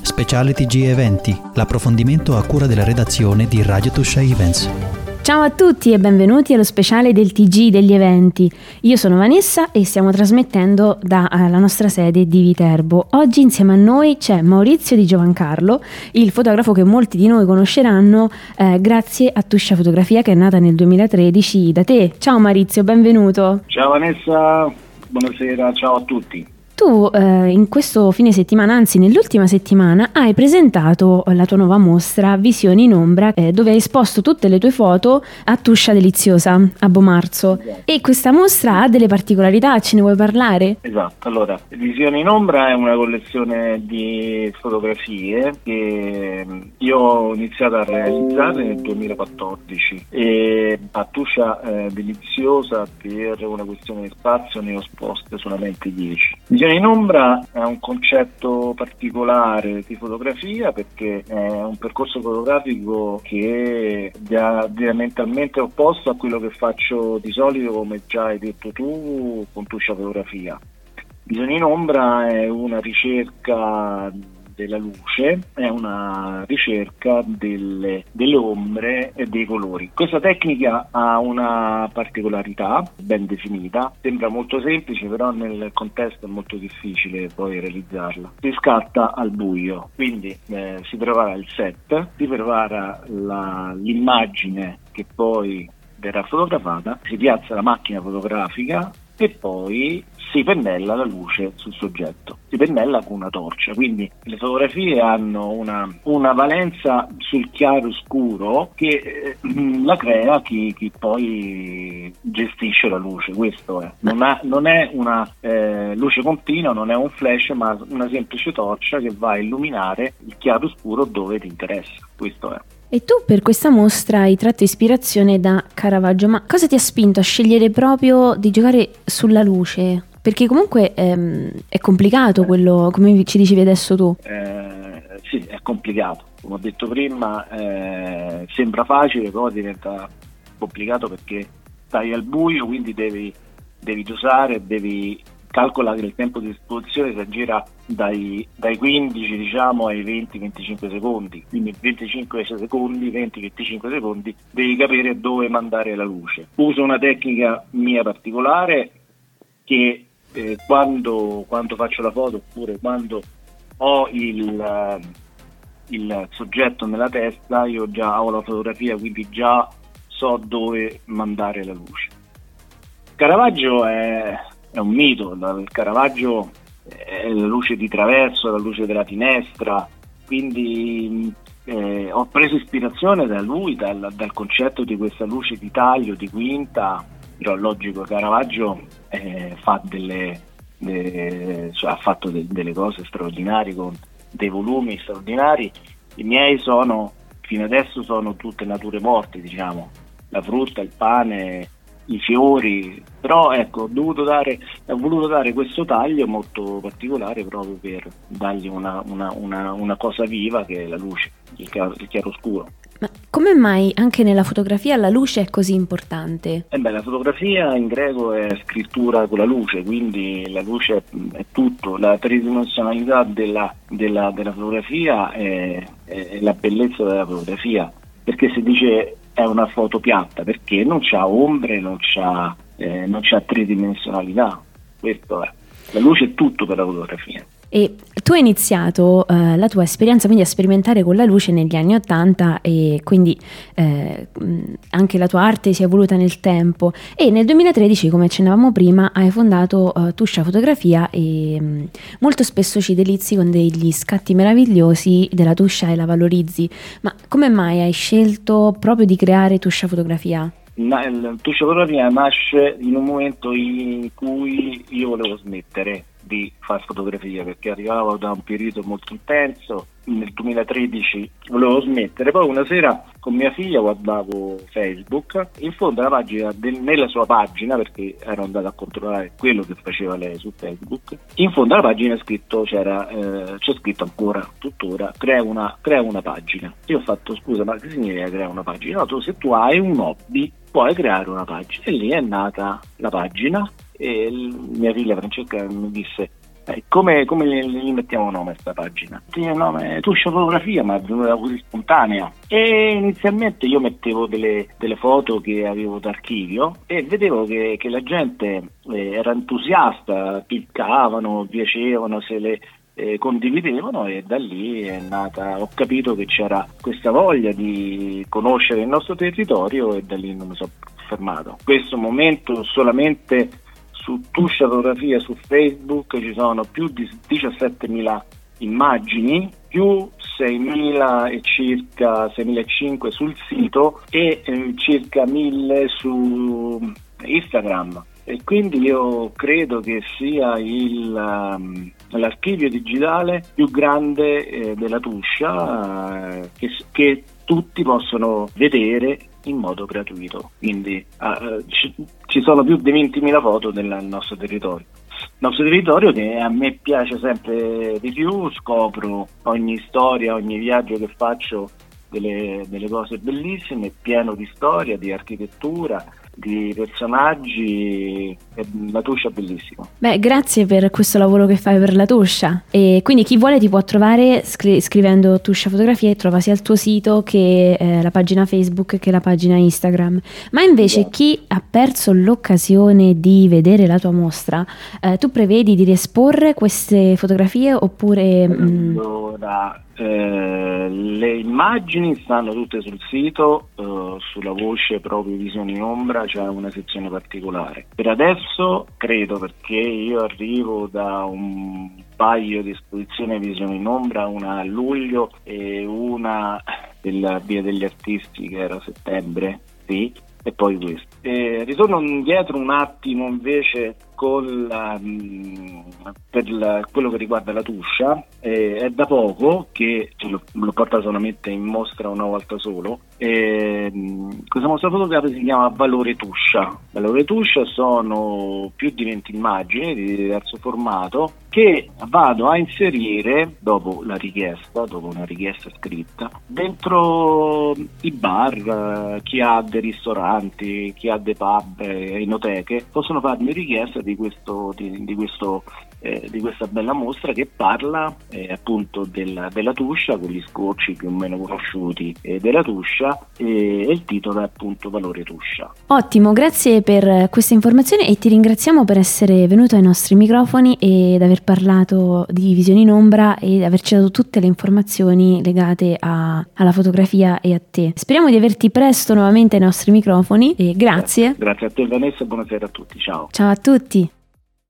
Speciale TG Eventi, l'approfondimento a cura della redazione di Radio Tuscia Events. Ciao a tutti e benvenuti allo speciale del TG degli eventi. Io sono Vanessa e stiamo trasmettendo dalla nostra sede di Viterbo. Oggi insieme a noi c'è Maurizio Di Giovancarlo, il fotografo che molti di noi conosceranno eh, grazie a Tuscia Fotografia che è nata nel 2013 da te. Ciao Maurizio, benvenuto. Ciao Vanessa, buonasera, ciao a tutti tu eh, in questo fine settimana, anzi nell'ultima settimana, hai presentato la tua nuova mostra Visioni in Ombra, eh, dove hai esposto tutte le tue foto a Tuscia Deliziosa a Bomarzo. Esatto. E questa mostra ha delle particolarità, ce ne vuoi parlare? Esatto, allora, Visioni in Ombra è una collezione di fotografie che io ho iniziato a realizzare nel 2014 e a Tuscia eh, Deliziosa per una questione di spazio ne ho esposte solamente 10. Visioni in ombra è un concetto particolare di fotografia perché è un percorso fotografico che è diametralmente opposto a quello che faccio di solito, come già hai detto tu, con Tuscia Fotografia. Bisogno in ombra è una ricerca della luce è una ricerca delle, delle, ombre e dei colori. Questa tecnica ha una particolarità ben definita, sembra molto semplice però nel contesto è molto difficile poi realizzarla. Si scatta al buio, quindi eh, si prepara il set, si prepara la, l'immagine che poi verrà fotografata, si piazza la macchina fotografica e poi si pennella la luce sul soggetto, si pennella con una torcia, quindi le fotografie hanno una, una valenza sul chiaro scuro che eh, la crea chi, chi, poi gestisce la luce, questo è. Non, ha, non è una eh, luce continua, non è un flash, ma una semplice torcia che va a illuminare il chiaro scuro dove ti interessa, questo è. E tu per questa mostra hai tratto ispirazione da Caravaggio, ma cosa ti ha spinto a scegliere proprio di giocare sulla luce? Perché comunque ehm, è complicato quello, come ci dicevi adesso tu. Eh, sì, è complicato. Come ho detto prima, eh, sembra facile, però diventa complicato perché stai al buio, quindi devi, devi dosare, devi calcola che il tempo di esposizione si aggira dai, dai 15 diciamo, ai 20-25 secondi, quindi 25 secondi, 20-25 secondi devi capire dove mandare la luce. Uso una tecnica mia particolare che eh, quando, quando, faccio la foto oppure quando ho il, il soggetto nella testa, io già ho la fotografia, quindi già so dove mandare la luce. Caravaggio è è un mito, il Caravaggio è la luce di traverso, la luce della finestra, quindi eh, ho preso ispirazione da lui, dal, dal, concetto di questa luce di taglio, di quinta, però logico Caravaggio eh, fa delle, de, cioè, ha fatto de, delle cose straordinarie con dei volumi straordinari, i miei sono, fino adesso sono tutte nature morte, diciamo, la frutta, il pane, i fiori, però ecco, ho, dare, ho, voluto dare questo taglio molto particolare proprio per dargli una, una, una, una cosa viva che è la luce, il, chiaro, il chiaroscuro. Ma come mai anche nella fotografia la luce è così importante? Eh beh, la fotografia in greco è scrittura con la luce, quindi la luce è, è tutto, la tridimensionalità della, della, della fotografia è, è la bellezza della fotografia, perché si dice è una foto piatta perché non c'ha ombre, non c'ha, eh, tridimensionalità. Questo è. La luce è tutto per la fotografia. E tu hai iniziato eh, la tua esperienza quindi a sperimentare con la luce negli anni Ottanta e quindi eh, anche la tua arte si è evoluta nel tempo e nel 2013 come accennavamo prima hai fondato eh, Tuscia Fotografia e mh, molto spesso ci delizi con degli scatti meravigliosi della Tuscia e la valorizzi ma come mai hai scelto proprio di creare Tuscia Fotografia? Tuscia Fotografia nasce in un momento in cui io volevo smettere di fare fotografia perché arrivavo da un periodo molto intenso nel 2013 volevo smettere. Poi una sera con mia figlia guardavo Facebook in fondo alla pagina nella sua pagina perché ero andato a controllare quello che faceva lei su Facebook in fondo alla pagina scritto, c'era, eh, c'è scritto ancora tuttora crea una, crea una pagina. Io ho fatto scusa ma che significa creare una pagina? no tu se tu hai un hobby puoi creare una pagina. E lì è nata la pagina e mia figlia Francesca mi disse Eh, come, come gli mettiamo nome a questa pagina? Il nome Tuscia Fotografia, ma è così spontanea. E inizialmente io mettevo delle, delle foto che avevo d'archivio e vedevo che, che la gente eh, era entusiasta, cliccavano, piacevano, se le eh, condividevano e da lì è nata, ho capito che c'era questa voglia di conoscere il nostro territorio e da lì non mi sono fermato. Questo momento solamente su Tuscia Fotografia su Facebook ci sono più di 17.000 immagini, più 6.000 e circa 6.500 sul sito e eh, circa 1.000 su Instagram. E quindi io credo che sia il, um, l'archivio digitale più grande eh, della Tuscia eh, che, che tutti possono vedere in modo gratuito. Quindi uh, ci, ci, sono più di 20.000 foto del nostro territorio. Il nostro territorio che a me piace sempre di più, scopro ogni storia, ogni viaggio che faccio delle, delle cose bellissime, pieno di storia, di architettura, di personaggi, la Tuscia è bellissima. Beh, grazie per questo lavoro che fai per la Tuscia. E quindi chi vuole ti può trovare scri- scrivendo Tuscia Fotografie, trova sia il tuo sito che eh, la pagina Facebook che la pagina Instagram. Ma invece yeah. chi ha perso l'occasione di vedere la tua mostra, eh, tu prevedi di riesporre queste fotografie oppure... Mm, allora, eh, le immagini stanno tutte sul sito, eh, sulla voce proprio Visioni Ombra c'è una sezione particolare. Per adesso credo perché io arrivo da un paio di esposizioni Visioni in Ombra, una a luglio e una della Via degli Artisti che era a settembre, sì, e poi questo. Eh, ritorno indietro un attimo invece la, mm, per la, quello che riguarda la Tuscia. Eh, è da poco che lo, lo porta solamente in mostra una volta solo. Eh, questa mostra fotografica si chiama Valore Tuscia. Valore Tuscia sono più di 20 immagini di diverso formato che vado a inserire dopo la richiesta, dopo una richiesta scritta, dentro i bar, chi ha dei ristoranti, chi ha dei pub enoteche, possono farmi richiesta di, questo, di, di questo eh, di questa bella mostra che parla eh, appunto della, della, Tuscia con gli scocci più o meno conosciuti eh, della Tuscia e il titolo è appunto Valore Tuscia. Ottimo, grazie per questa informazione e ti ringraziamo per essere venuto ai nostri microfoni ed aver parlato di Visioni in Ombra e averci dato tutte le informazioni legate a, alla fotografia e a te. Speriamo di averti presto nuovamente ai nostri microfoni e grazie. Grazie a te Vanessa e buonasera a tutti, ciao. Ciao a tutti.